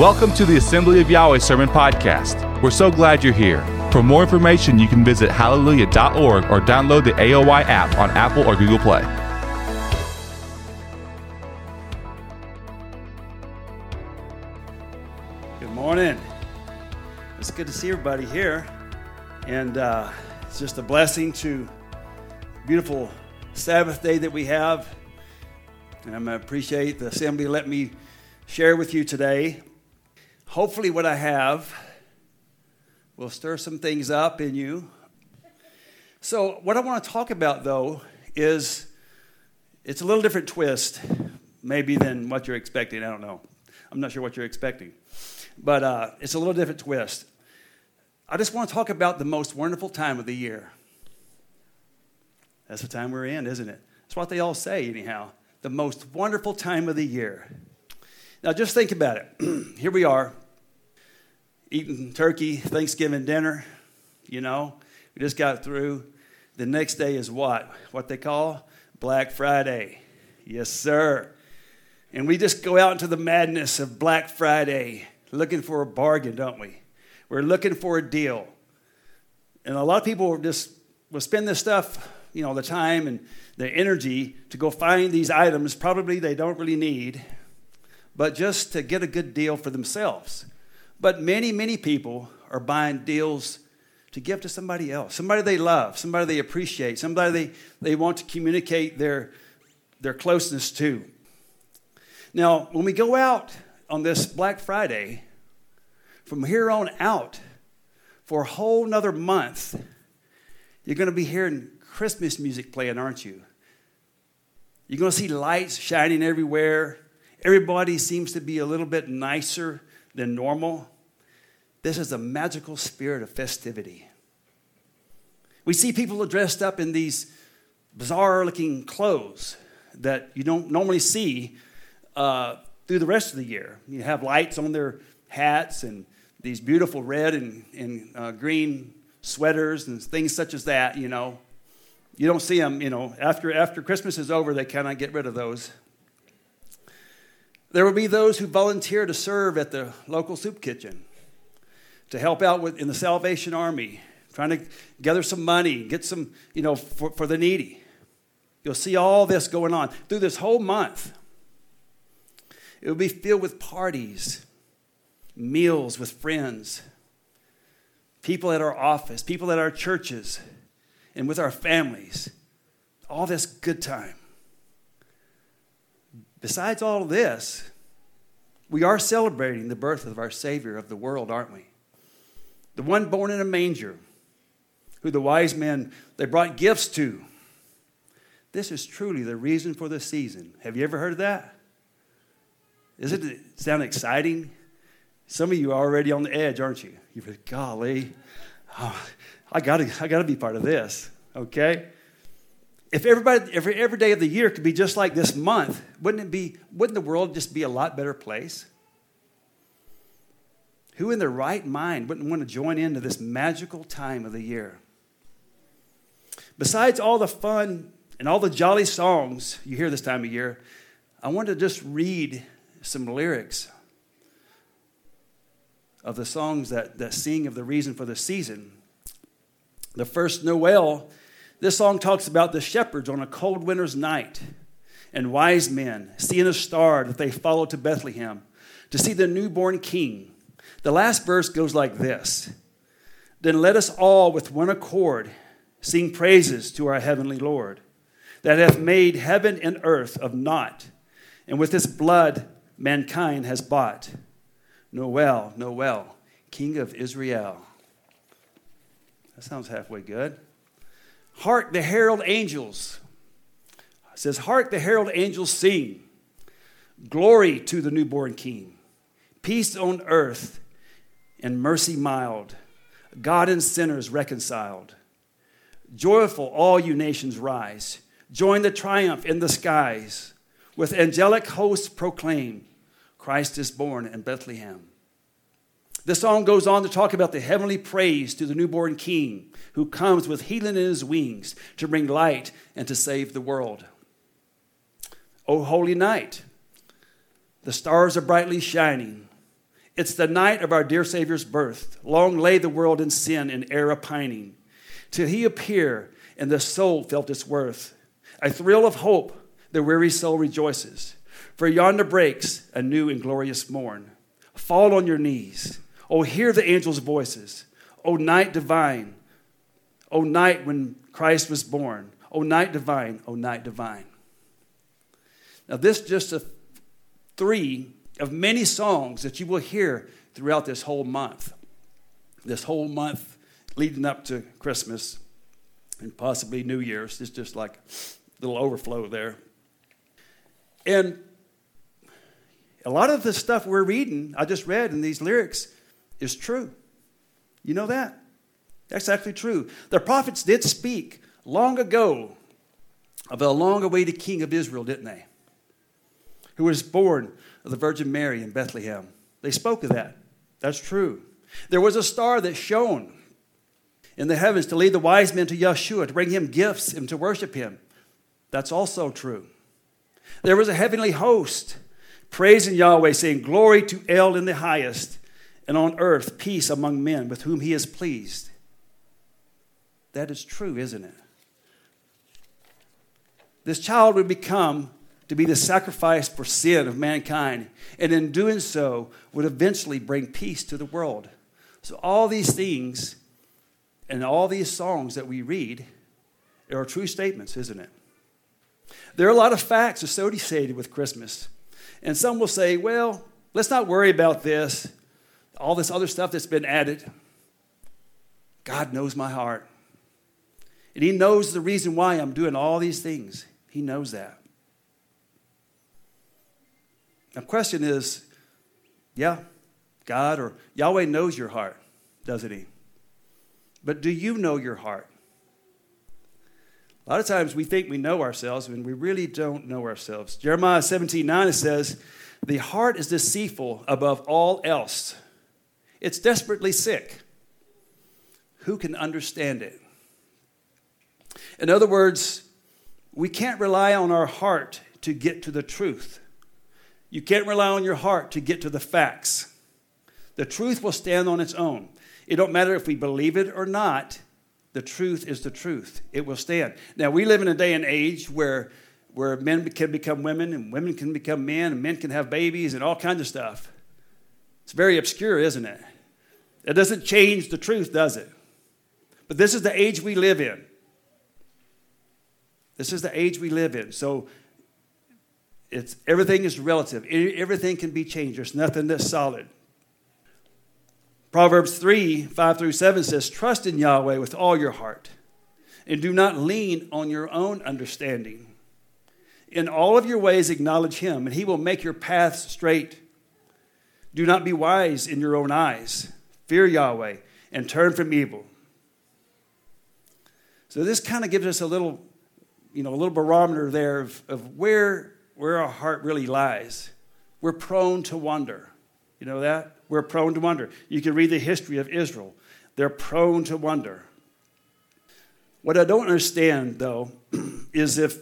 Welcome to the Assembly of Yahweh Sermon Podcast. We're so glad you're here. For more information, you can visit halleluyah.org or download the AOY app on Apple or Google Play. Good morning. It's good to see everybody here. And uh, it's just a blessing to beautiful Sabbath day that we have. And I'm going to appreciate the assembly let me share with you today. Hopefully, what I have will stir some things up in you. So, what I want to talk about, though, is it's a little different twist, maybe, than what you're expecting. I don't know. I'm not sure what you're expecting. But uh, it's a little different twist. I just want to talk about the most wonderful time of the year. That's the time we're in, isn't it? That's what they all say, anyhow. The most wonderful time of the year. Now, just think about it. Here we are, eating turkey, Thanksgiving dinner, you know, we just got through. The next day is what? What they call Black Friday. Yes, sir. And we just go out into the madness of Black Friday looking for a bargain, don't we? We're looking for a deal. And a lot of people just will spend this stuff, you know, the time and the energy to go find these items probably they don't really need, but just to get a good deal for themselves. But many, many people are buying deals to give to somebody else, somebody they love, somebody they appreciate, somebody they, they want to communicate their, their closeness to. Now, when we go out on this Black Friday, from here on out, for a whole nother month, you're going to be hearing Christmas music playing, aren't you? You're going to see lights shining everywhere. Everybody seems to be a little bit nicer than normal. This is a magical spirit of festivity. We see people dressed up in these bizarre looking clothes that you don't normally see uh, through the rest of the year. You have lights on their hats and these beautiful red and, and uh, green sweaters and things such as that, you know. You don't see them, you know, after, after Christmas is over, they of get rid of those. There will be those who volunteer to serve at the local soup kitchen, to help out with, in the Salvation Army, trying to gather some money, get some, you know, for, for the needy. You'll see all this going on through this whole month. It will be filled with parties, meals with friends, people at our office, people at our churches, and with our families. All this good time. Besides all this, we are celebrating the birth of our Savior of the world, aren't we? The one born in a manger, who the wise men they brought gifts to. This is truly the reason for the season. Have you ever heard of that? Does it sound exciting? Some of you are already on the edge, aren't you? You're like, golly, oh, I gotta, I gotta be part of this. Okay? If everybody every, every day of the year could be just like this month wouldn't it be wouldn't the world just be a lot better place? Who in their right mind wouldn't want to join into this magical time of the year? Besides all the fun and all the jolly songs you hear this time of year i want to just read some lyrics of the songs that, that sing of the reason for the season. The first noel this song talks about the shepherds on a cold winter's night and wise men seeing a star that they followed to Bethlehem to see the newborn king. The last verse goes like this Then let us all with one accord sing praises to our heavenly Lord that hath made heaven and earth of naught, and with his blood mankind has bought. Noel, Noel, King of Israel. That sounds halfway good. Hark the herald angels. It says, Hark the herald angels sing. Glory to the newborn king. Peace on earth and mercy mild. God and sinners reconciled. Joyful, all you nations rise. Join the triumph in the skies. With angelic hosts proclaim, Christ is born in Bethlehem. The song goes on to talk about the heavenly praise to the newborn king who comes with healing in his wings to bring light and to save the world. O holy night, the stars are brightly shining, It's the night of our dear Savior's birth. Long lay the world in sin and error pining, till he appear and the soul felt its worth. A thrill of hope, the weary soul rejoices. For yonder breaks a new and glorious morn. Fall on your knees. Oh, hear the angels' voices. O night divine. O night when Christ was born. O night divine. O night divine. Now, this just a three of many songs that you will hear throughout this whole month. This whole month leading up to Christmas and possibly New Year's. It's just like a little overflow there. And a lot of the stuff we're reading, I just read in these lyrics, is true. You know that? That's actually true. The prophets did speak long ago of a long awaited king of Israel, didn't they? Who was born of the Virgin Mary in Bethlehem. They spoke of that. That's true. There was a star that shone in the heavens to lead the wise men to Yeshua, to bring him gifts and to worship him. That's also true. There was a heavenly host praising Yahweh, saying, Glory to El in the highest, and on earth peace among men with whom he is pleased. That is true, isn't it? This child would become to be the sacrifice for sin of mankind, and in doing so, would eventually bring peace to the world. So, all these things and all these songs that we read are true statements, isn't it? There are a lot of facts associated with Christmas. And some will say, well, let's not worry about this, all this other stuff that's been added. God knows my heart. And He knows the reason why I'm doing all these things. He knows that. The question is yeah, God or Yahweh knows your heart, doesn't He? But do you know your heart? A lot of times we think we know ourselves when we really don't know ourselves. Jeremiah 17 9 it says, The heart is deceitful above all else, it's desperately sick. Who can understand it? In other words, we can't rely on our heart to get to the truth. You can't rely on your heart to get to the facts. The truth will stand on its own. It don't matter if we believe it or not. The truth is the truth. It will stand. Now we live in a day and age where where men can become women and women can become men and men can have babies and all kinds of stuff. It's very obscure, isn't it? It doesn't change the truth, does it? But this is the age we live in. This is the age we live in. So it's, everything is relative. Everything can be changed. There's nothing that's solid. Proverbs 3 5 through 7 says, Trust in Yahweh with all your heart, and do not lean on your own understanding. In all of your ways, acknowledge him, and he will make your paths straight. Do not be wise in your own eyes. Fear Yahweh and turn from evil. So, this kind of gives us a little, you know, a little barometer there of, of where where our heart really lies. We're prone to wonder. You know that? We're prone to wonder. You can read the history of Israel. They're prone to wonder. What I don't understand, though, is if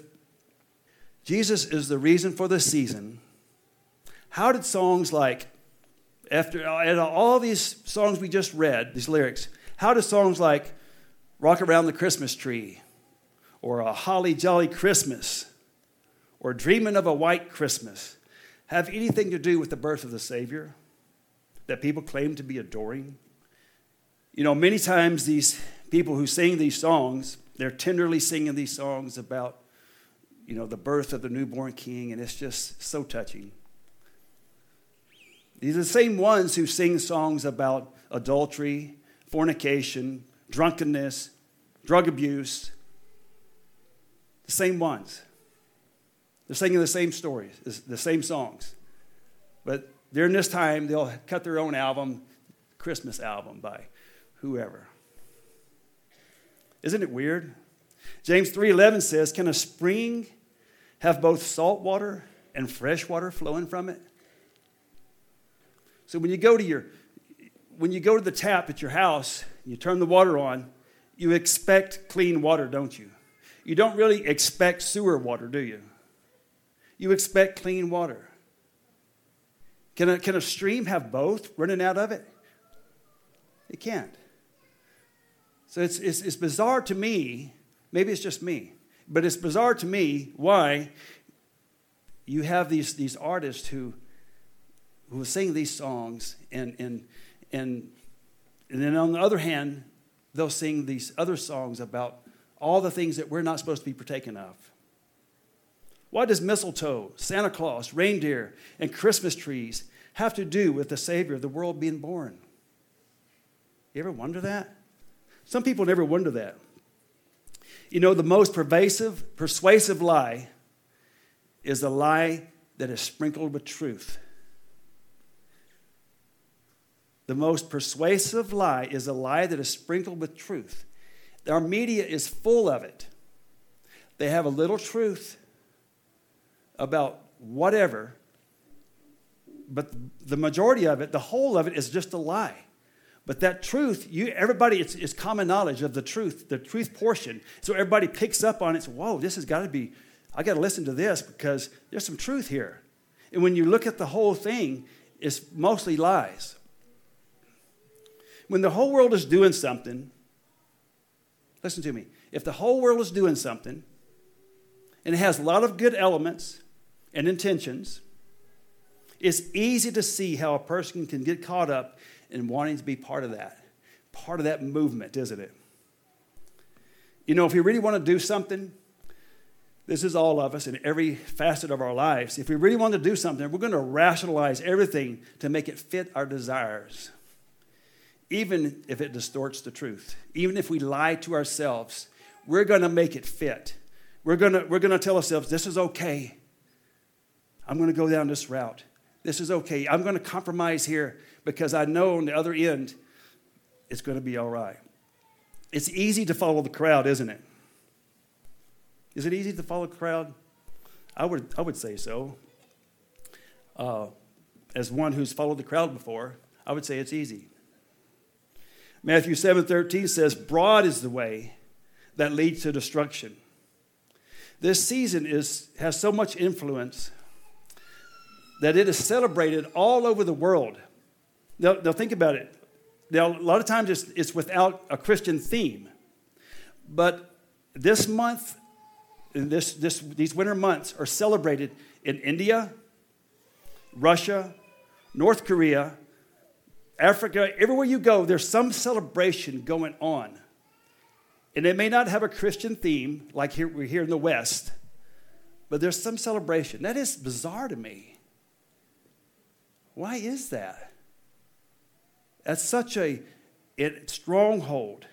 Jesus is the reason for the season, how did songs like, after all these songs we just read, these lyrics, how do songs like Rock Around the Christmas Tree or A Holly Jolly Christmas or dreaming of a white Christmas have anything to do with the birth of the Savior that people claim to be adoring? You know, many times these people who sing these songs, they're tenderly singing these songs about, you know, the birth of the newborn king, and it's just so touching. These are the same ones who sing songs about adultery, fornication, drunkenness, drug abuse. The same ones. They're singing the same stories, the same songs. But during this time, they'll cut their own album, Christmas album by whoever. Isn't it weird? James 3:11 says, "Can a spring have both salt water and fresh water flowing from it?" So when you go to your when you go to the tap at your house, and you turn the water on, you expect clean water, don't you? You don't really expect sewer water, do you? you expect clean water. Can a, can a stream have both running out of it? It can't. So it's, it's, it's bizarre to me, maybe it's just me, but it's bizarre to me why you have these, these artists who, who sing these songs, and, and, and, and then on the other hand, they'll sing these other songs about all the things that we're not supposed to be partaking of. What does mistletoe, Santa Claus, reindeer, and Christmas trees have to do with the Savior of the world being born? You ever wonder that? Some people never wonder that. You know, the most pervasive, persuasive lie is the lie that is sprinkled with truth. The most persuasive lie is a lie that is sprinkled with truth. Our media is full of it. They have a little truth about whatever, but the majority of it, the whole of it, is just a lie. But that truth, you everybody, it's, it's common knowledge of the truth, the truth portion. So everybody picks up on it. So, whoa, this has got to be. I got to listen to this because there's some truth here. And when you look at the whole thing, it's mostly lies. When the whole world is doing something, listen to me. If the whole world is doing something, and it has a lot of good elements, and intentions, it's easy to see how a person can get caught up in wanting to be part of that, part of that movement, isn't it? You know, if we really want to do something, this is all of us in every facet of our lives. If we really want to do something, we're going to rationalize everything to make it fit our desires, even if it distorts the truth. Even if we lie to ourselves, we're going to make it fit. We're going to, we're to tell ourselves, this is okay. I'm going to go down this route. This is okay. I'm going to compromise here because I know on the other end it's going to be all right. It's easy to follow the crowd, isn't it? Is it easy to follow the crowd? I would, I would say so. Uh, as one who's followed the crowd before, I would say it's easy. Matthew 7:13 says, "Broad is the way that leads to destruction." This season is, has so much influence that it is celebrated all over the world. Now, now think about it. Now, a lot of times it's, it's without a Christian theme. But this month, this, this, these winter months are celebrated in India, Russia, North Korea, Africa. Everywhere you go, there's some celebration going on. And it may not have a Christian theme like here, we're here in the West, but there's some celebration. That is bizarre to me. Why is that? That's such a stronghold.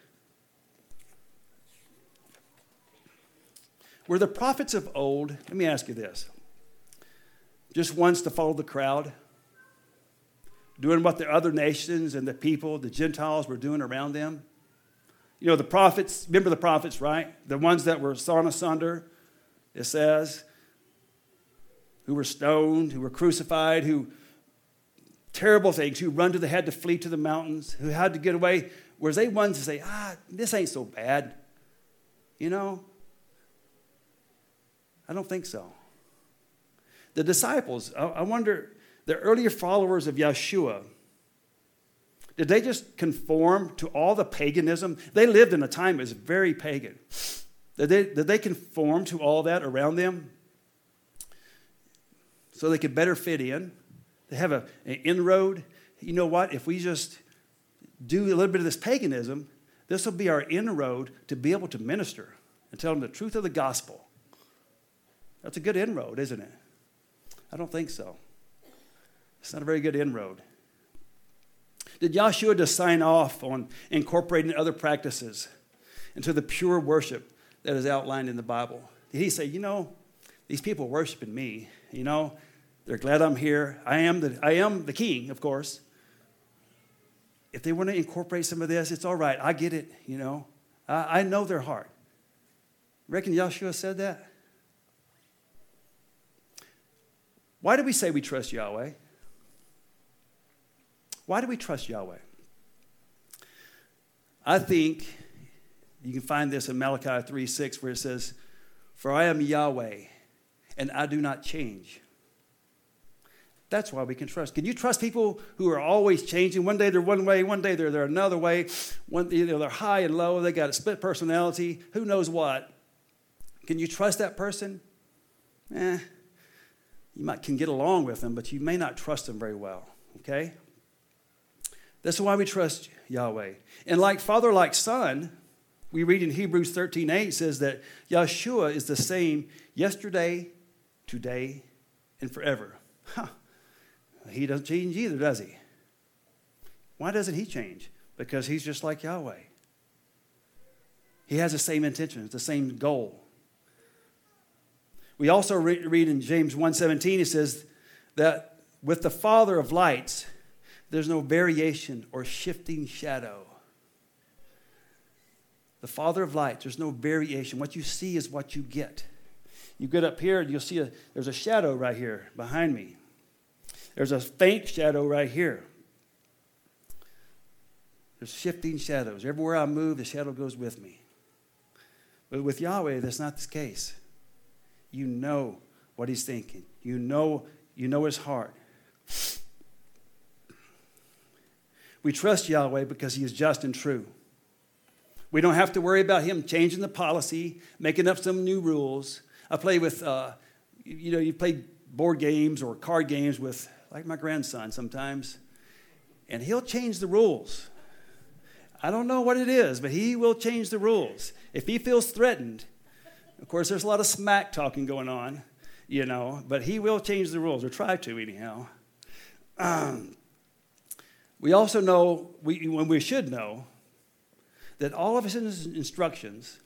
Were the prophets of old, let me ask you this, just ones to follow the crowd? Doing what the other nations and the people, the Gentiles, were doing around them? You know, the prophets, remember the prophets, right? The ones that were sawn asunder, it says, who were stoned, who were crucified, who terrible things, who run to the head to flee to the mountains, who had to get away, whereas they ones to say, ah, this ain't so bad. You know? I don't think so. The disciples, I wonder, the earlier followers of Yeshua, did they just conform to all the paganism? They lived in a time that was very pagan. Did they, did they conform to all that around them so they could better fit in? They have a, an inroad. You know what? If we just do a little bit of this paganism, this will be our inroad to be able to minister and tell them the truth of the gospel. That's a good inroad, isn't it? I don't think so. It's not a very good inroad. Did Yahshua just sign off on incorporating other practices into the pure worship that is outlined in the Bible? Did he say, you know, these people are worshiping me, you know, they're glad I'm here. I am the, I am the king, of course. If they want to incorporate some of this, it's all right. I get it, you know. I, I know their heart. Reckon Yahshua said that? Why do we say we trust Yahweh? Why do we trust Yahweh? I think you can find this in Malachi 3 6, where it says, For I am Yahweh, and I do not change. That's why we can trust. Can you trust people who are always changing? One day they're one way, one day they're, they're another way. One, you know, they're high and low, they got a split personality, who knows what. Can you trust that person? Eh, you might can get along with them, but you may not trust them very well, okay? That's why we trust Yahweh. And like father, like son, we read in Hebrews 13 8 says that Yeshua is the same yesterday, today, and forever. Huh. He doesn't change either, does he? Why doesn't he change? Because he's just like Yahweh. He has the same intentions, the same goal. We also read in James 1:17 it says that with the Father of lights there's no variation or shifting shadow. The Father of lights, there's no variation. What you see is what you get. You get up here, and you'll see a, there's a shadow right here behind me. There's a faint shadow right here. There's shifting shadows. Everywhere I move, the shadow goes with me. But with Yahweh, that's not the case. You know what he's thinking. You know, you know his heart. We trust Yahweh because he is just and true. We don't have to worry about him changing the policy, making up some new rules. I play with, uh, you know, you play board games or card games with like my grandson sometimes, and he'll change the rules. I don't know what it is, but he will change the rules. If he feels threatened, of course, there's a lot of smack talking going on, you know, but he will change the rules, or try to, anyhow. Um, we also know, we, when we should know, that all of his instructions,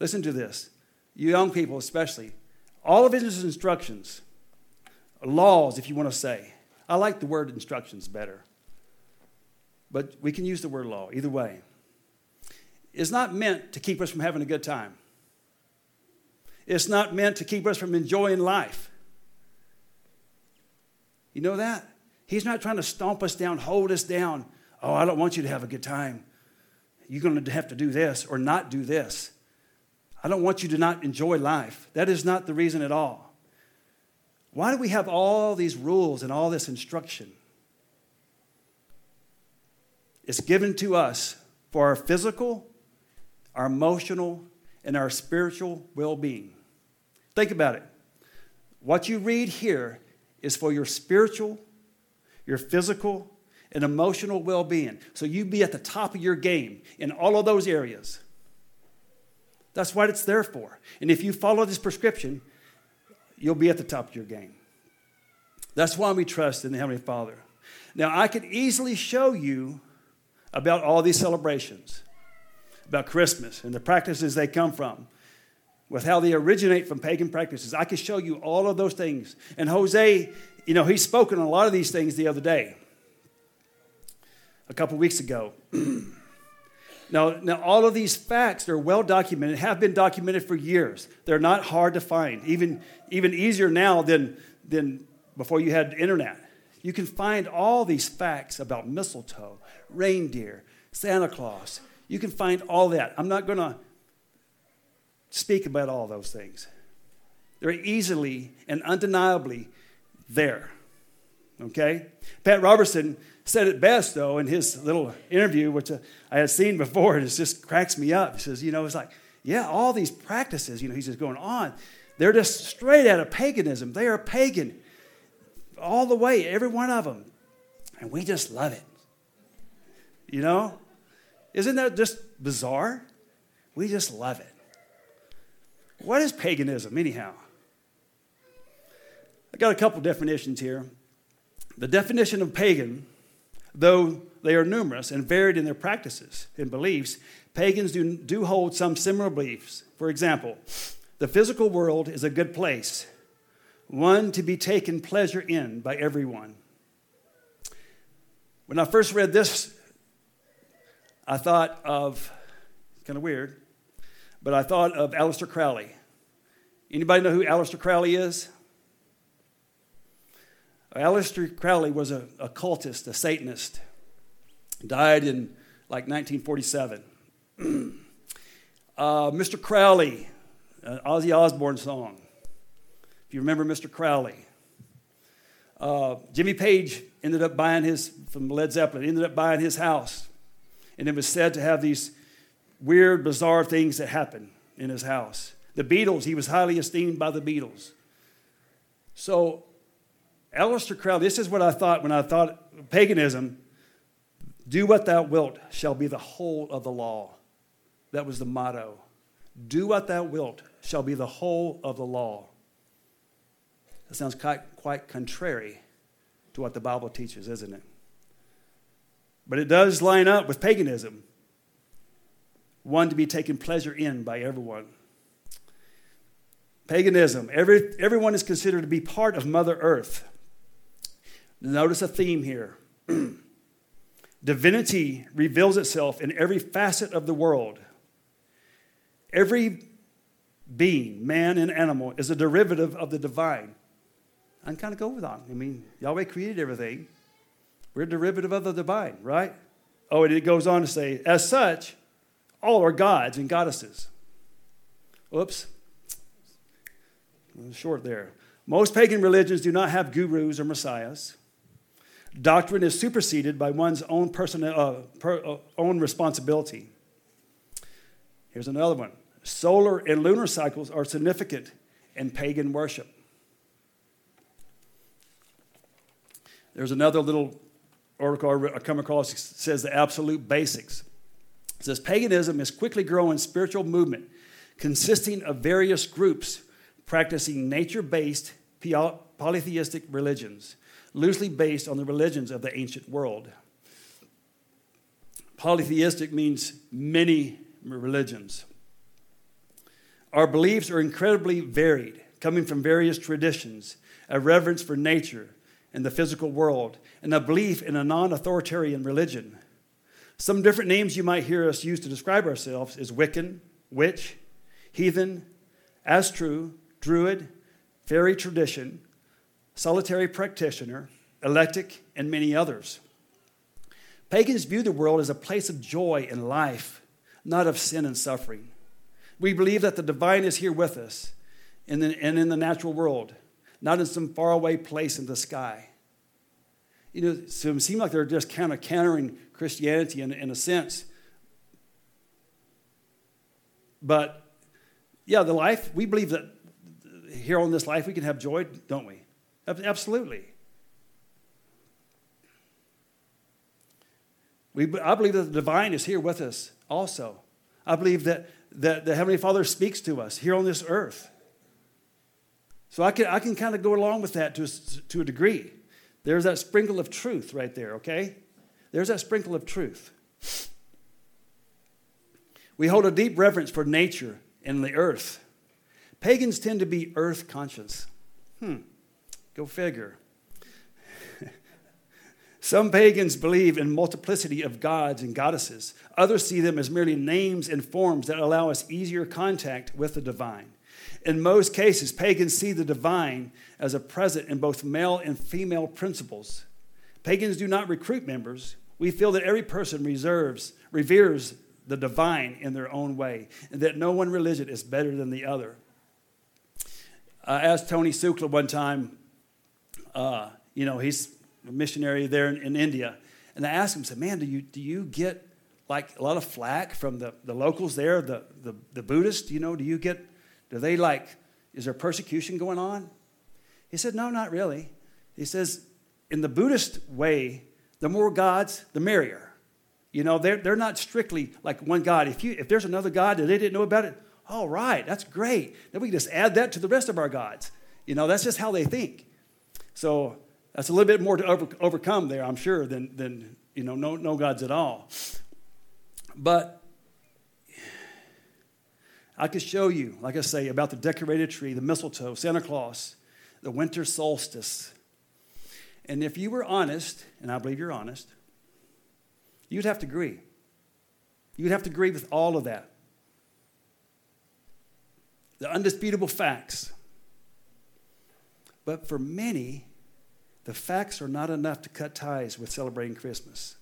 listen to this, you young people especially, all of his instructions laws, if you want to say. I like the word instructions better, but we can use the word law either way. It's not meant to keep us from having a good time. It's not meant to keep us from enjoying life. You know that? He's not trying to stomp us down, hold us down. Oh, I don't want you to have a good time. You're going to have to do this or not do this. I don't want you to not enjoy life. That is not the reason at all. Why do we have all these rules and all this instruction? It's given to us for our physical, our emotional, and our spiritual well being. Think about it. What you read here is for your spiritual, your physical, and emotional well being. So you be at the top of your game in all of those areas. That's what it's there for. And if you follow this prescription, you'll be at the top of your game. That's why we trust in the Heavenly Father. Now, I could easily show you about all these celebrations, about Christmas and the practices they come from, with how they originate from pagan practices. I could show you all of those things. And Jose, you know, he's spoken on a lot of these things the other day, a couple weeks ago. Now, now, all of these facts are well documented, have been documented for years. They're not hard to find, even, even easier now than, than before you had internet. You can find all these facts about mistletoe, reindeer, Santa Claus. You can find all that. I'm not going to speak about all those things. They're easily and undeniably there. Okay? Pat Robertson said it best, though, in his little interview, which I had seen before, and it just cracks me up. He says, you know, it's like, yeah, all these practices, you know, he's just going on. They're just straight out of paganism. They are pagan all the way, every one of them. And we just love it. You know? Isn't that just bizarre? We just love it. What is paganism, anyhow? I got a couple definitions here. The definition of pagan Though they are numerous and varied in their practices and beliefs, pagans do, do hold some similar beliefs. For example, the physical world is a good place, one to be taken pleasure in by everyone. When I first read this, I thought of, kind of weird, but I thought of Aleister Crowley. Anybody know who Aleister Crowley is? Aleister Crowley was a, occultist, a Satanist. Died in like 1947. uh, Mr. Crowley, an Ozzy Osbourne song. If you remember Mr. Crowley. Uh, Jimmy Page ended up buying his, from Led Zeppelin, ended up buying his house. And it was said to have these weird, bizarre things that happened in his house. The Beatles, he was highly esteemed by the Beatles. So, Aleister Crowley, this is what I thought when I thought paganism do what thou wilt shall be the whole of the law. That was the motto. Do what thou wilt shall be the whole of the law. That sounds quite, quite contrary to what the Bible teaches, isn't it? But it does line up with paganism, one to be taken pleasure in by everyone. Paganism, every, everyone is considered to be part of Mother Earth. Notice a theme here. Divinity reveals itself in every facet of the world. Every being, man and animal, is a derivative of the divine. I can kind of go with that. I mean, Yahweh created everything. We're a derivative of the divine, right? Oh, and it goes on to say, as such, all are gods and goddesses. Oops. Short there. Most pagan religions do not have gurus or messiahs. Doctrine is superseded by one's own, personal, uh, per, uh, own responsibility. Here's another one solar and lunar cycles are significant in pagan worship. There's another little article I come across says the absolute basics. It says paganism is quickly growing spiritual movement consisting of various groups practicing nature-based polytheistic religions, loosely based on the religions of the ancient world. Polytheistic means many religions. Our beliefs are incredibly varied, coming from various traditions, a reverence for nature, and the physical world and a belief in a non authoritarian religion. Some different names you might hear us use to describe ourselves is Wiccan, witch, heathen, Asatru, druid, fairy tradition, solitary practitioner, eclectic, and many others. Pagans view the world as a place of joy and life, not of sin and suffering. We believe that the divine is here with us and in the natural world not in some faraway place in the sky. You know, so it seems like they're just kind of countering Christianity in, in a sense. But yeah, the life, we believe that here on this life we can have joy, don't we? Absolutely. We, I believe that the divine is here with us also. I believe that, that the Heavenly Father speaks to us here on this earth. So I can, I can kind of go along with that to a, to a degree. There's that sprinkle of truth right there, okay? There's that sprinkle of truth. We hold a deep reverence for nature and the earth. Pagans tend to be earth conscious. Hmm, go figure. Some pagans believe in multiplicity of gods and goddesses. Others see them as merely names and forms that allow us easier contact with the divine. In most cases, pagans see the divine as a present in both male and female principles. Pagans do not recruit members. We feel that every person reserves, reveres the divine in their own way, and that no one religion is better than the other. I asked Tony Sukla one time, uh, you know, he's a missionary there in, in, India, and I asked him, I said, man, do you, do you get like a lot of flack from the, the locals there, the, the, the Buddhists, you know, do you get do they like, is there persecution going on? He said, No, not really. He says, in the Buddhist way, the more gods, the merrier. You know, they're, they're not strictly like one God. If, you, if there's another God that they didn't know about it, all right, that's great. Then we can just add that to the rest of our gods. You know, that's just how they think. So that's a little bit more to over, overcome there, I'm sure, than, than you know, no, no gods at all. But I could show you, like I say, about the decorated tree, the mistletoe, Santa Claus, the winter solstice. And if you were honest, and I believe you're honest, you'd have to agree. You'd have to agree with all of that. The undisputable facts. But for many, the facts are not enough to cut ties with celebrating Christmas.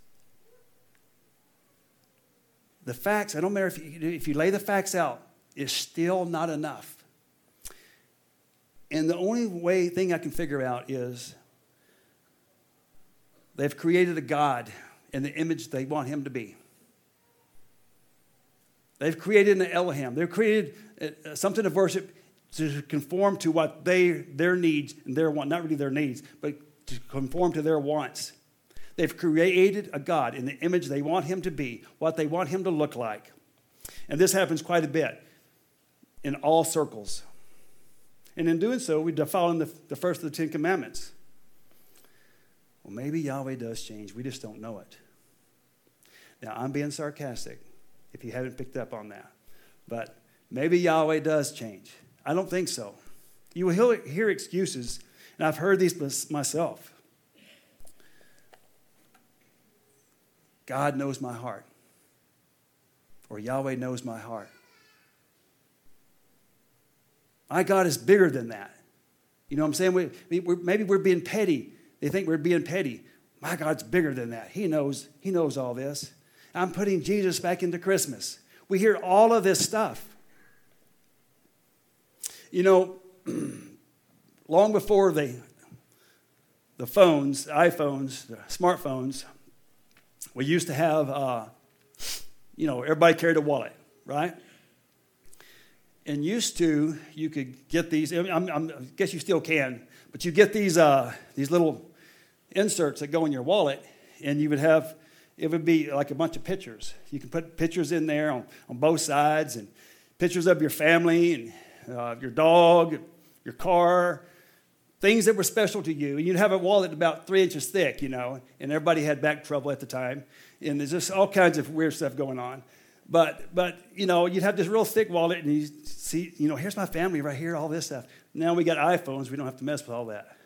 The facts, I don't matter if you, if you lay the facts out, is still not enough. And the only way thing I can figure out is They've created a God in the image they want him to be. They've created an Elohim. They've created uh, something to worship to conform to what they, their needs and their want, not really their needs, but to conform to their wants. They've created a God in the image they want him to be, what they want him to look like. And this happens quite a bit in all circles. And in doing so, we defile the, the first of the Ten Commandments. Well, maybe Yahweh does change. We just don't know it. Now, I'm being sarcastic if you haven't picked up on that. But maybe Yahweh does change. I don't think so. You will hear excuses, and I've heard these myself. God knows my heart, or Yahweh knows my heart. My God is bigger than that. You know what I'm saying? We, we, maybe we're being petty. They think we're being petty. My God's bigger than that. He knows, he knows all this. I'm putting Jesus back into Christmas. We hear all of this stuff. You know, long before the, the phones, the iPhones, the smartphones, we used to have, uh, you know, everybody carried a wallet, right? And used to, you could get these, I, I'm, I'm, i guess you still can, but you get these, uh, these little inserts that go in your wallet, and you would have, it would be like a bunch of pictures. You can put pictures in there on, on both sides, and pictures of your family, and uh, your dog, your car, things that were special to you. And you'd have a wallet about three inches thick, you know, and everybody had back trouble at the time. And there's just all kinds of weird stuff going on. But, but you know, you'd have this real thick wallet and you see, you know, here's my family right here, all this stuff. Now we got iPhones, we don't have to mess with all that.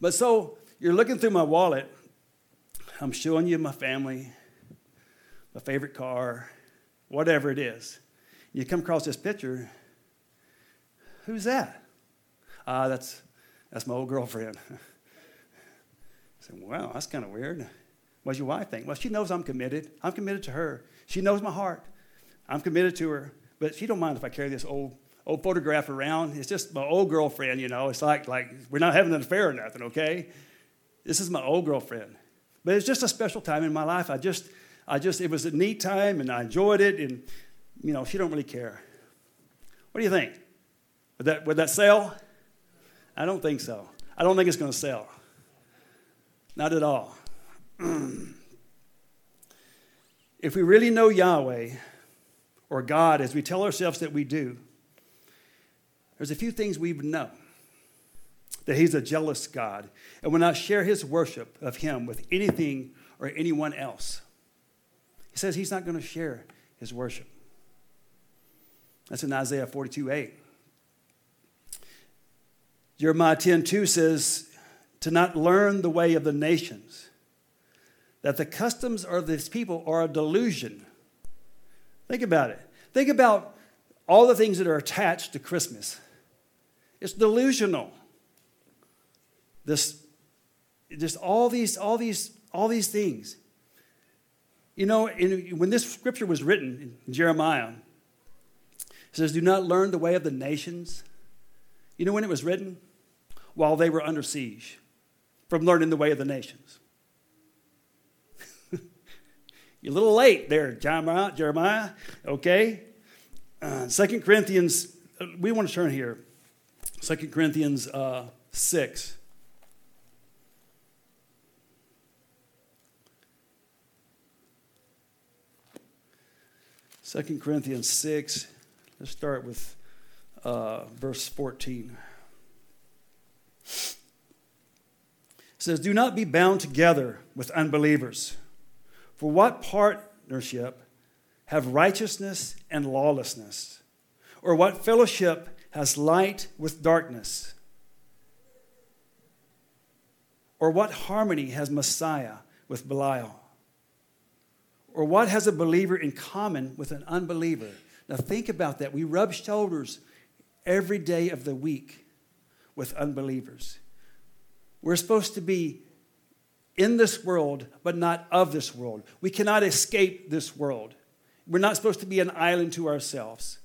But so you're looking through my wallet, I'm showing you my family, my favorite car, whatever it is. You come across this picture, who's that? Uh, that's, that's my old girlfriend. I said, wow, that's kind of weird. What's your wife think? Well, she knows I'm committed. I'm committed to her. She knows my heart. I'm committed to her. But she don't mind if I carry this old old photograph around. It's just my old girlfriend, you know. It's like like we're not having an affair or nothing, okay? This is my old girlfriend. But it's just a special time in my life. I just I just it was a neat time and I enjoyed it and you know, she don't really care. What do you think? Would that would that sell? I don't think so. I don't think it's going to sell. Not at all. if we really know Yahweh or God as we tell ourselves that we do, there's a few things we know. That He's a jealous God and will not share His worship of Him with anything or anyone else. He says He's not going to share His worship. That's in Isaiah 42 8. Jeremiah 10 2 says, To not learn the way of the nations that the customs of these people are a delusion. Think about it. Think about all the things that are attached to Christmas. It's delusional. This, just all these, all these, all these things. You know, in, when this scripture was written in Jeremiah, it says, "Do not learn the way of the nations." You know when it was written? While they were under siege, from learning the way of the nations. You're a little late there, Jeremiah. Okay? Uh, Corinthians, uh, we want to turn here. Second Corinthians uh, 6. Second Corinthians 6, let's start with uh, verse 14. Says, Do not be bound together with unbelievers. For what partnership have righteousness and lawlessness? Or what fellowship has light with darkness? Or what harmony has Messiah with Belial? Or what has a believer in common with an unbeliever? Now think about that. We rub shoulders every day of the week with unbelievers. We're supposed to be in this world, but not of this world. We cannot escape this world. We're not supposed to be an island to ourselves,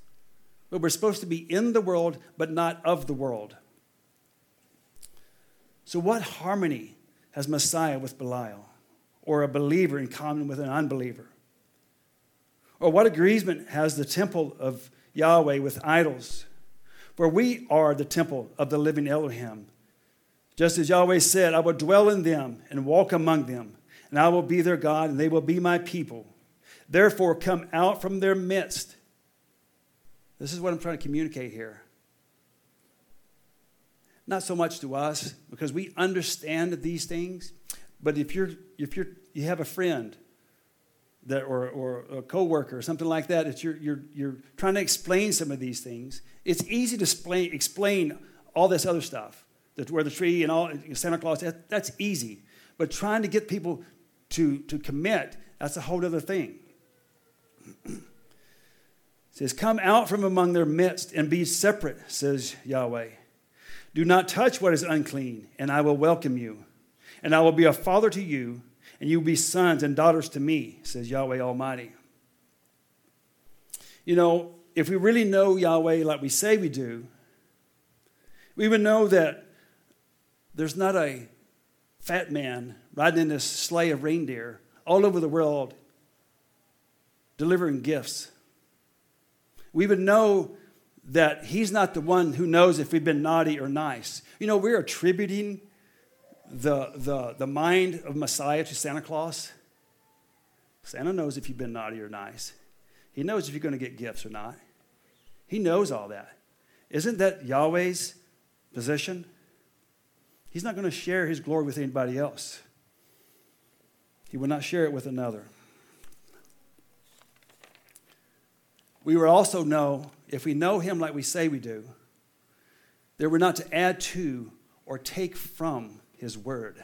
but we're supposed to be in the world, but not of the world. So, what harmony has Messiah with Belial, or a believer in common with an unbeliever? Or what agreement has the temple of Yahweh with idols? For we are the temple of the living Elohim. Just as Yahweh said, I will dwell in them and walk among them, and I will be their God, and they will be my people. Therefore, come out from their midst. This is what I'm trying to communicate here. Not so much to us, because we understand these things, but if, you're, if you're, you have a friend that, or, or a coworker or something like that, that you're, you're, you're trying to explain some of these things, it's easy to explain, explain all this other stuff, where the tree and all Santa Claus, that, that's easy. But trying to get people to, to commit, that's a whole other thing. it says, Come out from among their midst and be separate, says Yahweh. Do not touch what is unclean, and I will welcome you. And I will be a father to you, and you will be sons and daughters to me, says Yahweh Almighty. You know, if we really know Yahweh like we say we do, we would know that there's not a fat man riding in this sleigh of reindeer all over the world delivering gifts. We would know that he's not the one who knows if we've been naughty or nice. You know, we're attributing the, the, the mind of Messiah to Santa Claus. Santa knows if you've been naughty or nice. He knows if you're going to get gifts or not. He knows all that. Isn't that Yahweh's position? He's not going to share his glory with anybody else. He will not share it with another. We will also know, if we know him like we say we do, that we're not to add to or take from his word.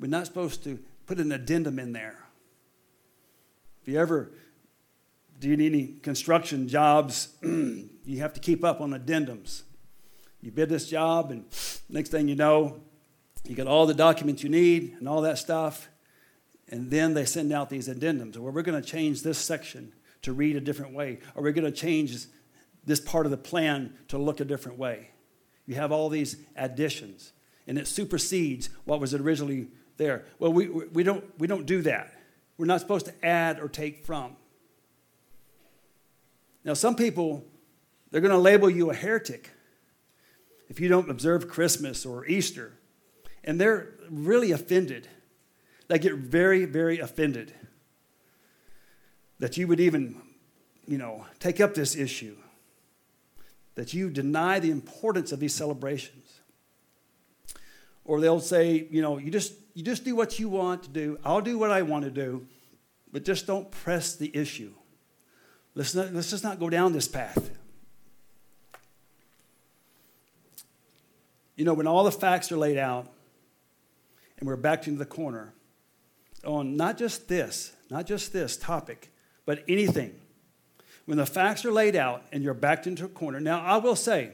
We're not supposed to put an addendum in there. If you ever do any construction jobs, you have to keep up on addendums. You bid this job, and next thing you know, you got all the documents you need and all that stuff, and then they send out these addendums. Well, we're going to change this section to read a different way, or we're going to change this part of the plan to look a different way. You have all these additions, and it supersedes what was originally there. Well, we, we, don't, we don't do that. We're not supposed to add or take from. Now, some people, they're going to label you a heretic if you don't observe Christmas or Easter. And they're really offended. They get very, very offended that you would even, you know, take up this issue, that you deny the importance of these celebrations. Or they'll say, you know, you just, you just do what you want to do. I'll do what I want to do, but just don't press the issue. Let's, not, let's just not go down this path. You know, when all the facts are laid out and we're backed into the corner on not just this, not just this topic, but anything, when the facts are laid out and you're backed into a corner. Now, I will say,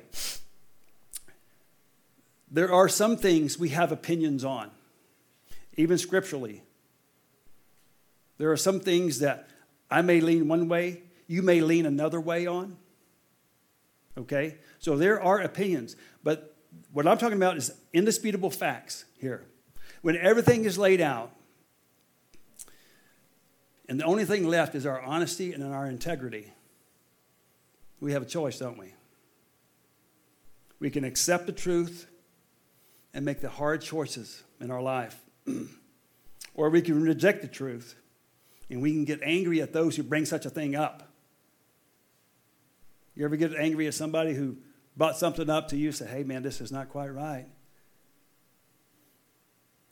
there are some things we have opinions on, even scripturally. There are some things that I may lean one way, you may lean another way on. Okay? So there are opinions. But what I'm talking about is indisputable facts here. When everything is laid out, and the only thing left is our honesty and our integrity, we have a choice, don't we? We can accept the truth and make the hard choices in our life, or we can reject the truth and we can get angry at those who bring such a thing up. You ever get angry at somebody who brought something up to you say, hey, man, this is not quite right?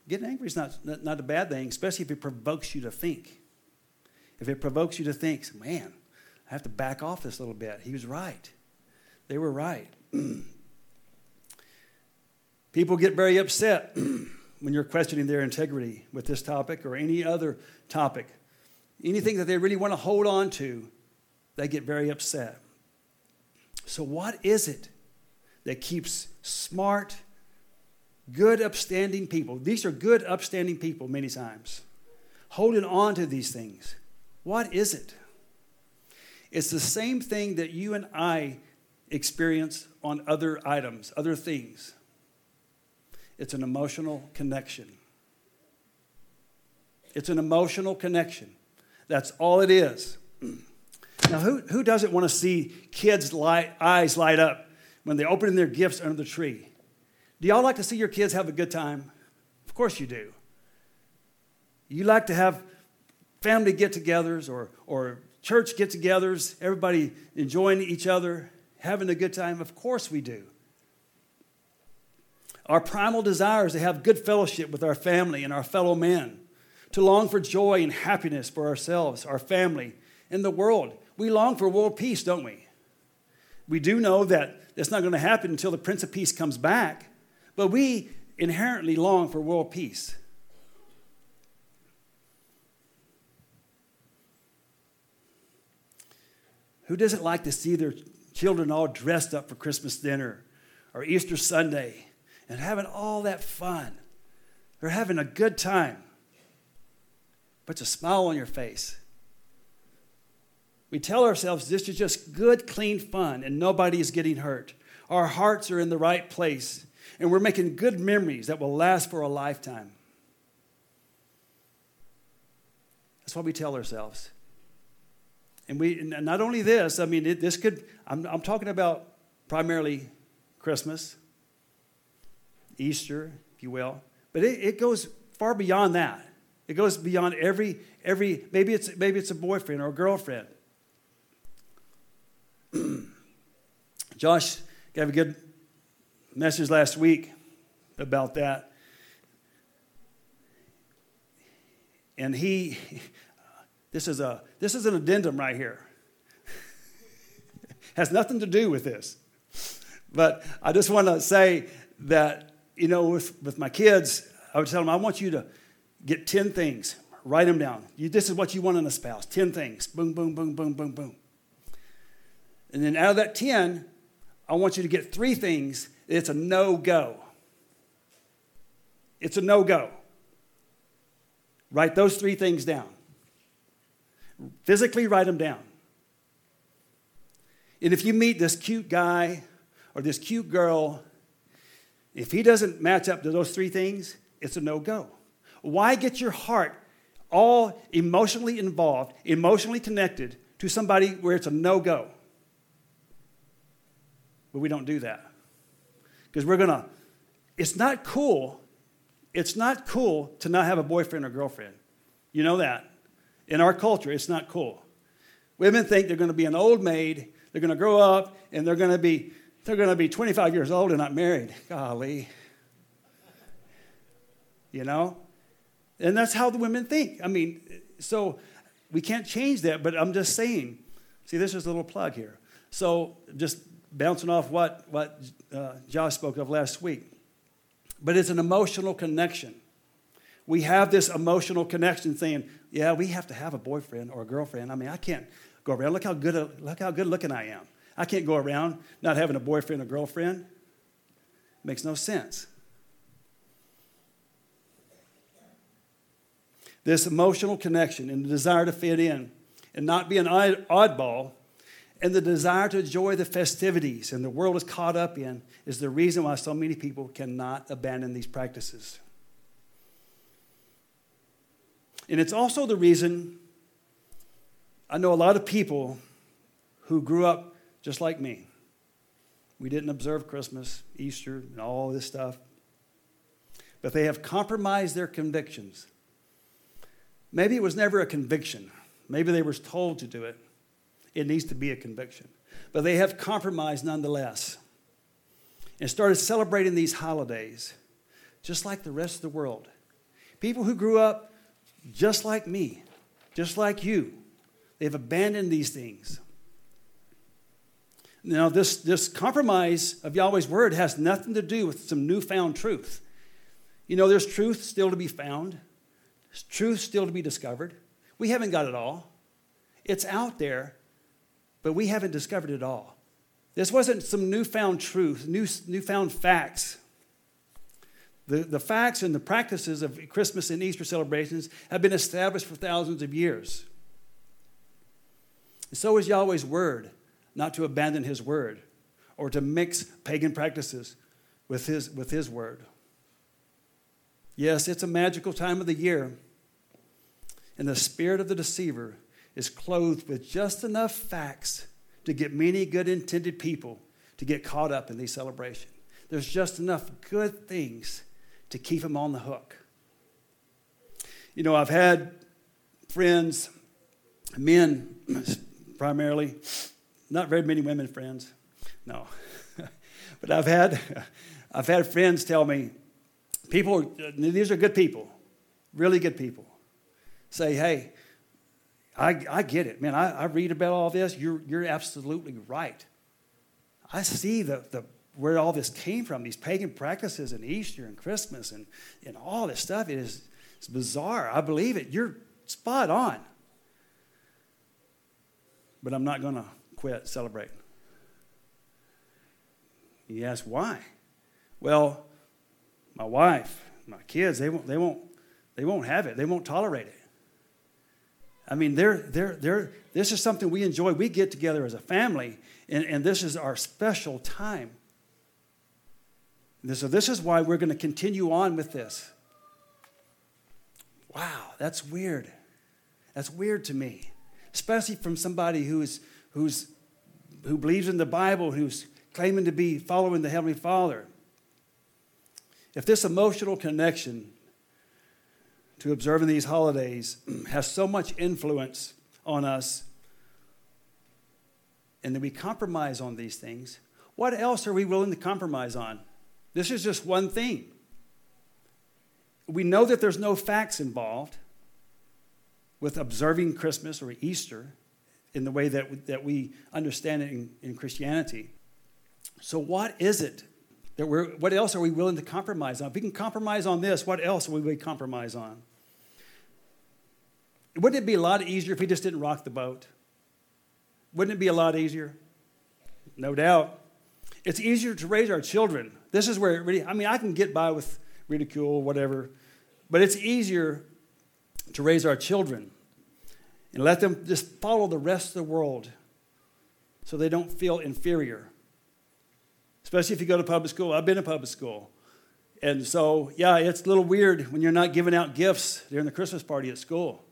Getting angry is not, not a bad thing, especially if it provokes you to think. If it provokes you to think, man, I have to back off this little bit. He was right. They were right. People get very upset when you're questioning their integrity with this topic or any other topic. Anything that they really want to hold on to, they get very upset. So, what is it that keeps smart, good, upstanding people? These are good, upstanding people many times, holding on to these things. What is it? It's the same thing that you and I experience on other items, other things. It's an emotional connection. It's an emotional connection. That's all it is. Now, who, who doesn't want to see kids' light, eyes light up when they open their gifts under the tree? Do y'all like to see your kids have a good time? Of course you do. You like to have family get togethers or, or church get togethers, everybody enjoying each other, having a good time? Of course we do. Our primal desire is to have good fellowship with our family and our fellow men, to long for joy and happiness for ourselves, our family, and the world. We long for world peace, don't we? We do know that that's not going to happen until the Prince of Peace comes back, but we inherently long for world peace. Who doesn't like to see their children all dressed up for Christmas dinner or Easter Sunday and having all that fun? They're having a good time. Puts a smile on your face. We tell ourselves this is just good, clean fun and nobody is getting hurt. Our hearts are in the right place and we're making good memories that will last for a lifetime. That's what we tell ourselves. And we, and not only this, I mean, it, this could, I'm, I'm talking about primarily Christmas, Easter, if you will, but it, it goes far beyond that. It goes beyond every, every maybe, it's, maybe it's a boyfriend or a girlfriend. Josh gave a good message last week about that. And he, this is, a, this is an addendum right here. Has nothing to do with this. But I just want to say that, you know, with, with my kids, I would tell them, I want you to get 10 things, write them down. You, this is what you want in a spouse 10 things. Boom, boom, boom, boom, boom, boom. And then out of that 10, I want you to get three things. It's a no go. It's a no go. Write those three things down. Physically write them down. And if you meet this cute guy or this cute girl, if he doesn't match up to those three things, it's a no go. Why get your heart all emotionally involved, emotionally connected to somebody where it's a no go? But we don't do that. Because we're going to, it's not cool. It's not cool to not have a boyfriend or girlfriend. You know that. In our culture, it's not cool. Women think they're going to be an old maid, they're going to grow up, and they're going to be they're going to be 25 years old and not married. Golly. You know? And that's how the women think. I mean, so we can't change that, but I'm just saying. See, this is a little plug here. So just bouncing off what, what uh, Josh spoke of last week. But it's an emotional connection we have this emotional connection saying, yeah, we have to have a boyfriend or a girlfriend. I mean, I can't go around. Look how good, look how good looking I am. I can't go around not having a boyfriend or girlfriend. Makes no sense. This emotional connection and the desire to fit in and not be an oddball and the desire to enjoy the festivities and the world is caught up in is the reason why so many people cannot abandon these practices. And it's also the reason I know a lot of people who grew up just like me. We didn't observe Christmas, Easter, and all this stuff. But they have compromised their convictions. Maybe it was never a conviction. Maybe they were told to do it. It needs to be a conviction. But they have compromised nonetheless and started celebrating these holidays just like the rest of the world. People who grew up just like me, just like you. They've abandoned these things. Now, this, this compromise of Yahweh's word has nothing to do with some newfound truth. You know, there's truth still to be found, there's truth still to be discovered. We haven't got it all. It's out there, but we haven't discovered it all. This wasn't some newfound truth, new, newfound facts. The, the facts and the practices of Christmas and Easter celebrations have been established for thousands of years. And so is Yahweh's word, not to abandon his word or to mix pagan practices with his, with his word. Yes, it's a magical time of the year. And the spirit of the deceiver is clothed with just enough facts to get many good intended people to get caught up in these celebrations. There's just enough good things to keep them on the hook. You know, I've had friends, men primarily, not very many women friends, no. but I've had, I've had friends tell me, people, these are good people, really good people, say, hey, I, I get it, man. I, I read about all this. You're, you're absolutely right. I see the, the, where all this came from, these pagan practices and Easter and Christmas and, and all this stuff. It is it's bizarre. I believe it. You're spot on. But I'm not going to quit celebrating. You ask why? Well, my wife, my kids, they won't, they won't, they won't have it. They won't tolerate it. I mean, they're, they're, they're, this is something we enjoy. We get together as a family, and, and this is our special time. So, this is why we're going to continue on with this. Wow, that's weird. That's weird to me, especially from somebody who's, who's, who believes in the Bible, who's claiming to be following the Heavenly Father. If this emotional connection to observing these holidays has so much influence on us, and then we compromise on these things, what else are we willing to compromise on? This is just one thing. We know that there's no facts involved with observing Christmas or Easter in the way that, that we understand it in, in Christianity. So, what is it that we're, what else are we willing to compromise on? If we can compromise on this, what else will we compromise on? Wouldn't it be a lot easier if we just didn't rock the boat? Wouldn't it be a lot easier? No doubt. It's easier to raise our children. This is where it really, I mean, I can get by with ridicule, whatever, but it's easier to raise our children and let them just follow the rest of the world so they don't feel inferior. Especially if you go to public school. I've been in public school. And so, yeah, it's a little weird when you're not giving out gifts during the Christmas party at school.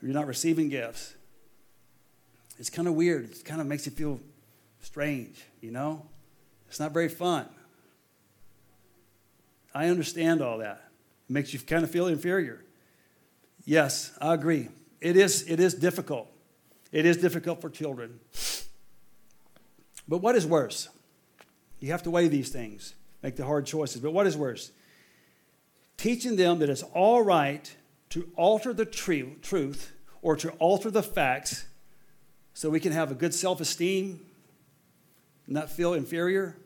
You're not receiving gifts. It's kind of weird. It kind of makes you feel strange, you know? It's not very fun. I understand all that. It makes you kind of feel inferior. Yes, I agree. It is, it is difficult. It is difficult for children. But what is worse? You have to weigh these things, make the hard choices. But what is worse? Teaching them that it's all right to alter the truth or to alter the facts so we can have a good self esteem, not feel inferior,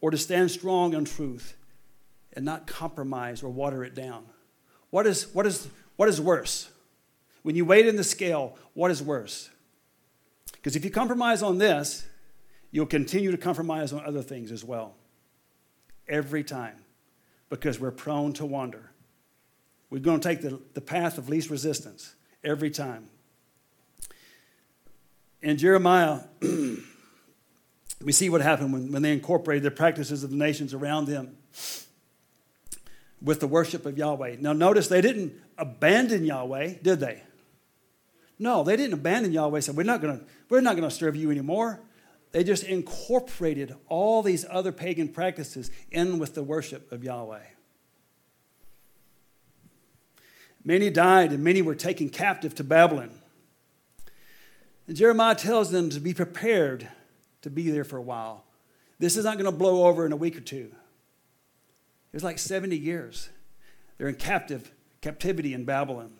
or to stand strong in truth and not compromise or water it down. What is, what is, what is worse? When you weigh it in the scale, what is worse? Because if you compromise on this, you'll continue to compromise on other things as well. Every time. Because we're prone to wander. We're going to take the, the path of least resistance every time. In Jeremiah, we see what happened when, when they incorporated the practices of the nations around them with the worship of Yahweh. Now, notice they didn't abandon Yahweh, did they? No, they didn't abandon Yahweh. Said we're not going to we're not going to serve you anymore. They just incorporated all these other pagan practices in with the worship of Yahweh. Many died, and many were taken captive to Babylon. And Jeremiah tells them to be prepared to be there for a while. This is not going to blow over in a week or two. It was like 70 years. They're in captive, captivity in Babylon.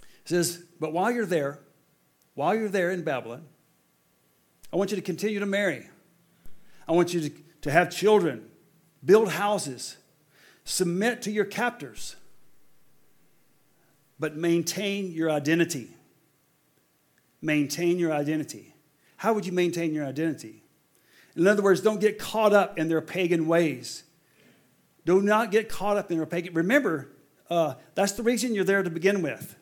It says, but while you're there, while you're there in Babylon, I want you to continue to marry. I want you to, to have children, build houses, submit to your captors but maintain your identity. Maintain your identity. How would you maintain your identity? In other words, don't get caught up in their pagan ways. Do not get caught up in their pagan. Remember, uh, that's the reason you're there to begin with,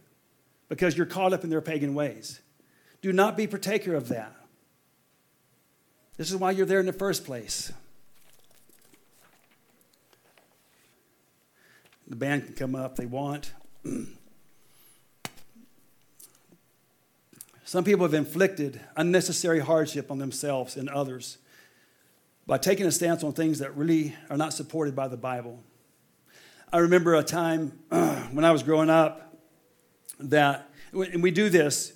because you're caught up in their pagan ways. Do not be partaker of that. This is why you're there in the first place. The band can come up they want. Some people have inflicted unnecessary hardship on themselves and others by taking a stance on things that really are not supported by the Bible. I remember a time when I was growing up that, and we do this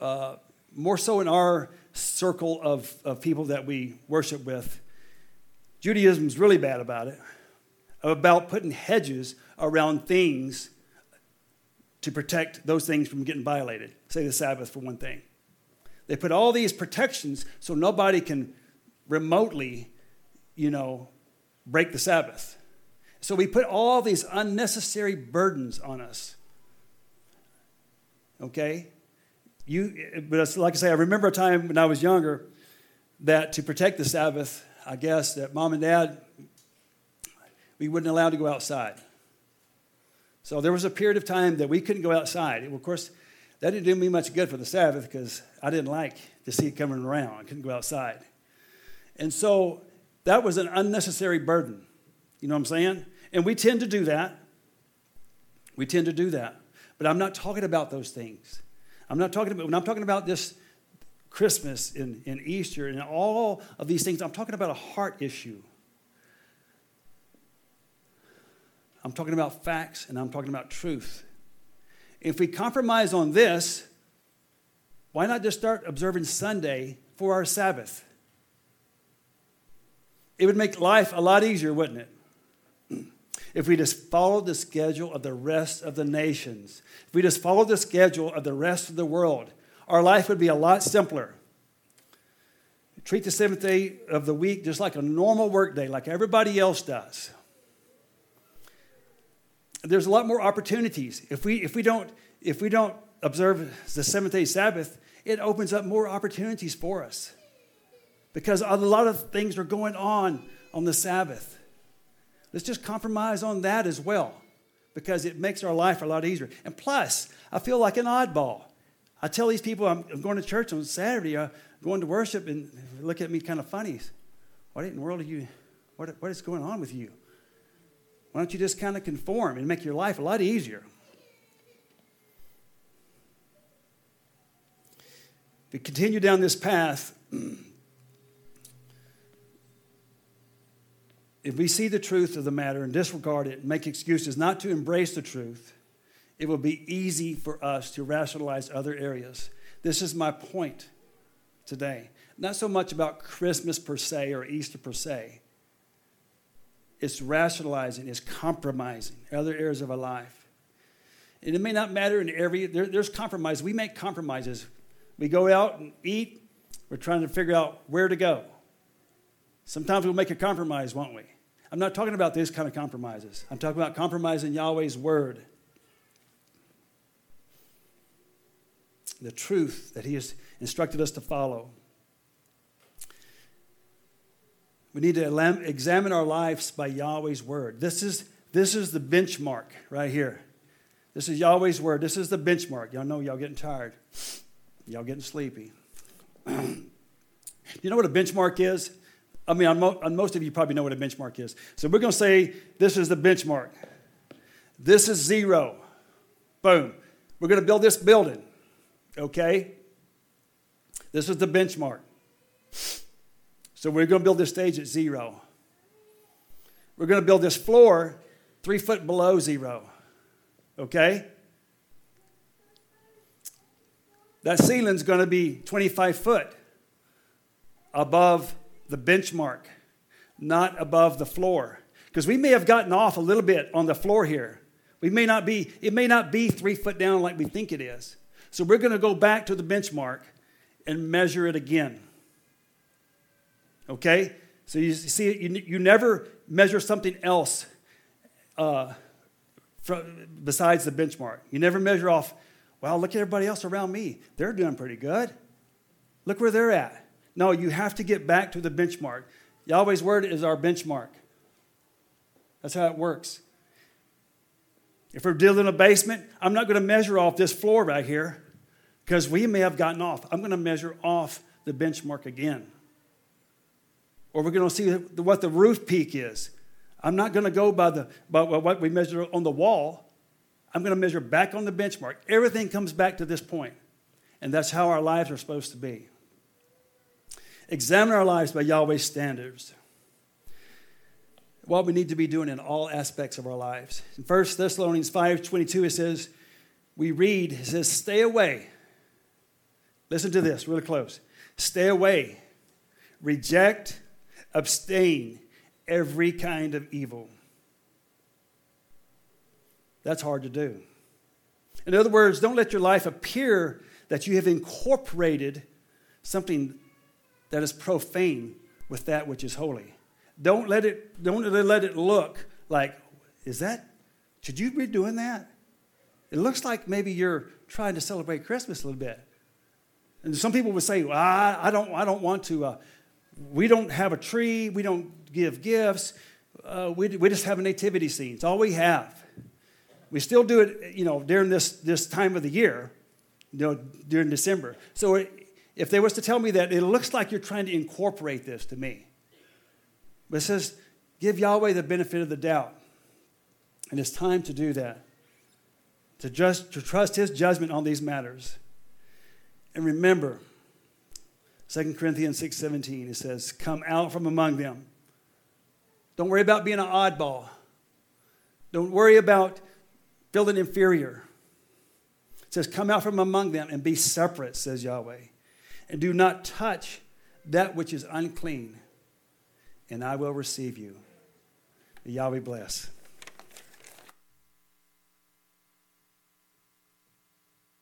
uh, more so in our circle of, of people that we worship with. Judaism's really bad about it, about putting hedges around things to protect those things from getting violated. Say the Sabbath, for one thing. They put all these protections so nobody can remotely, you know, break the Sabbath. So we put all these unnecessary burdens on us. Okay? You, but like I say, I remember a time when I was younger that to protect the Sabbath, I guess that mom and dad, we wouldn't allow to go outside. So there was a period of time that we couldn't go outside. Of course, that didn't do me much good for the Sabbath because I didn't like to see it coming around. I couldn't go outside. And so that was an unnecessary burden. You know what I'm saying? And we tend to do that. We tend to do that. But I'm not talking about those things. I'm not talking about, when I'm talking about this Christmas and, and Easter and all of these things, I'm talking about a heart issue. I'm talking about facts and I'm talking about truth. If we compromise on this, why not just start observing Sunday for our Sabbath? It would make life a lot easier, wouldn't it? If we just followed the schedule of the rest of the nations, if we just followed the schedule of the rest of the world, our life would be a lot simpler. Treat the seventh day of the week just like a normal work day, like everybody else does there's a lot more opportunities. If we, if we, don't, if we don't observe the seventh day Sabbath, it opens up more opportunities for us because a lot of things are going on on the Sabbath. Let's just compromise on that as well because it makes our life a lot easier. And plus, I feel like an oddball. I tell these people I'm, I'm going to church on Saturday, I'm going to worship, and look at me kind of funny. What in the world are you? What, what is going on with you? Why don't you just kind of conform and make your life a lot easier? If we continue down this path, if we see the truth of the matter and disregard it and make excuses not to embrace the truth, it will be easy for us to rationalize other areas. This is my point today. Not so much about Christmas per se or Easter per se, it's rationalizing, it's compromising other areas of our life. And it may not matter in every, there, there's compromise. We make compromises. We go out and eat, we're trying to figure out where to go. Sometimes we'll make a compromise, won't we? I'm not talking about these kind of compromises. I'm talking about compromising Yahweh's word. The truth that He has instructed us to follow. We need to examine our lives by Yahweh's word. This is, this is the benchmark right here. This is Yahweh's word. This is the benchmark. Y'all know y'all getting tired. Y'all getting sleepy. Do you know what a benchmark is? I mean, on, mo- on most of you probably know what a benchmark is. So we're going to say this is the benchmark. This is zero. Boom. We're going to build this building. Okay? This is the benchmark. So we're going to build this stage at zero. We're going to build this floor three foot below zero. Okay? That ceiling's going to be 25 foot above the benchmark, not above the floor. Because we may have gotten off a little bit on the floor here. We may not be, it may not be three foot down like we think it is. So we're going to go back to the benchmark and measure it again. Okay? So you see, you, you never measure something else uh, from, besides the benchmark. You never measure off, well, look at everybody else around me. They're doing pretty good. Look where they're at. No, you have to get back to the benchmark. Yahweh's word is our benchmark. That's how it works. If we're dealing in a basement, I'm not going to measure off this floor right here because we may have gotten off. I'm going to measure off the benchmark again or we're going to see what the roof peak is. I'm not going to go by, the, by what we measure on the wall. I'm going to measure back on the benchmark. Everything comes back to this point. And that's how our lives are supposed to be. Examine our lives by Yahweh's standards. What we need to be doing in all aspects of our lives. In 1 Thessalonians 5:22 it says, we read, it says, stay away. Listen to this really close. Stay away. Reject, abstain every kind of evil. That's hard to do. In other words, don't let your life appear that you have incorporated something that is profane with that which is holy. Don't let it, don't let it look like, is that, should you be doing that? It looks like maybe you're trying to celebrate Christmas a little bit. And some people would say, well, I, I, don't, I don't want to. Uh, we don't have a tree. We don't give gifts. Uh, we, we just have a nativity scene. It's all we have. We still do it, you know, during this, this time of the year, you know, during December. So if they was to tell me that, it looks like you're trying to incorporate this to me. But it says, give Yahweh the benefit of the doubt. And it's time to do that to, just, to trust his judgment on these matters. And remember, 2 Corinthians 6:17 it says, "Come out from among them." Don't worry about being an oddball. Don't worry about feeling inferior. It says, "Come out from among them and be separate," says Yahweh. "And do not touch that which is unclean, and I will receive you." Yahweh bless.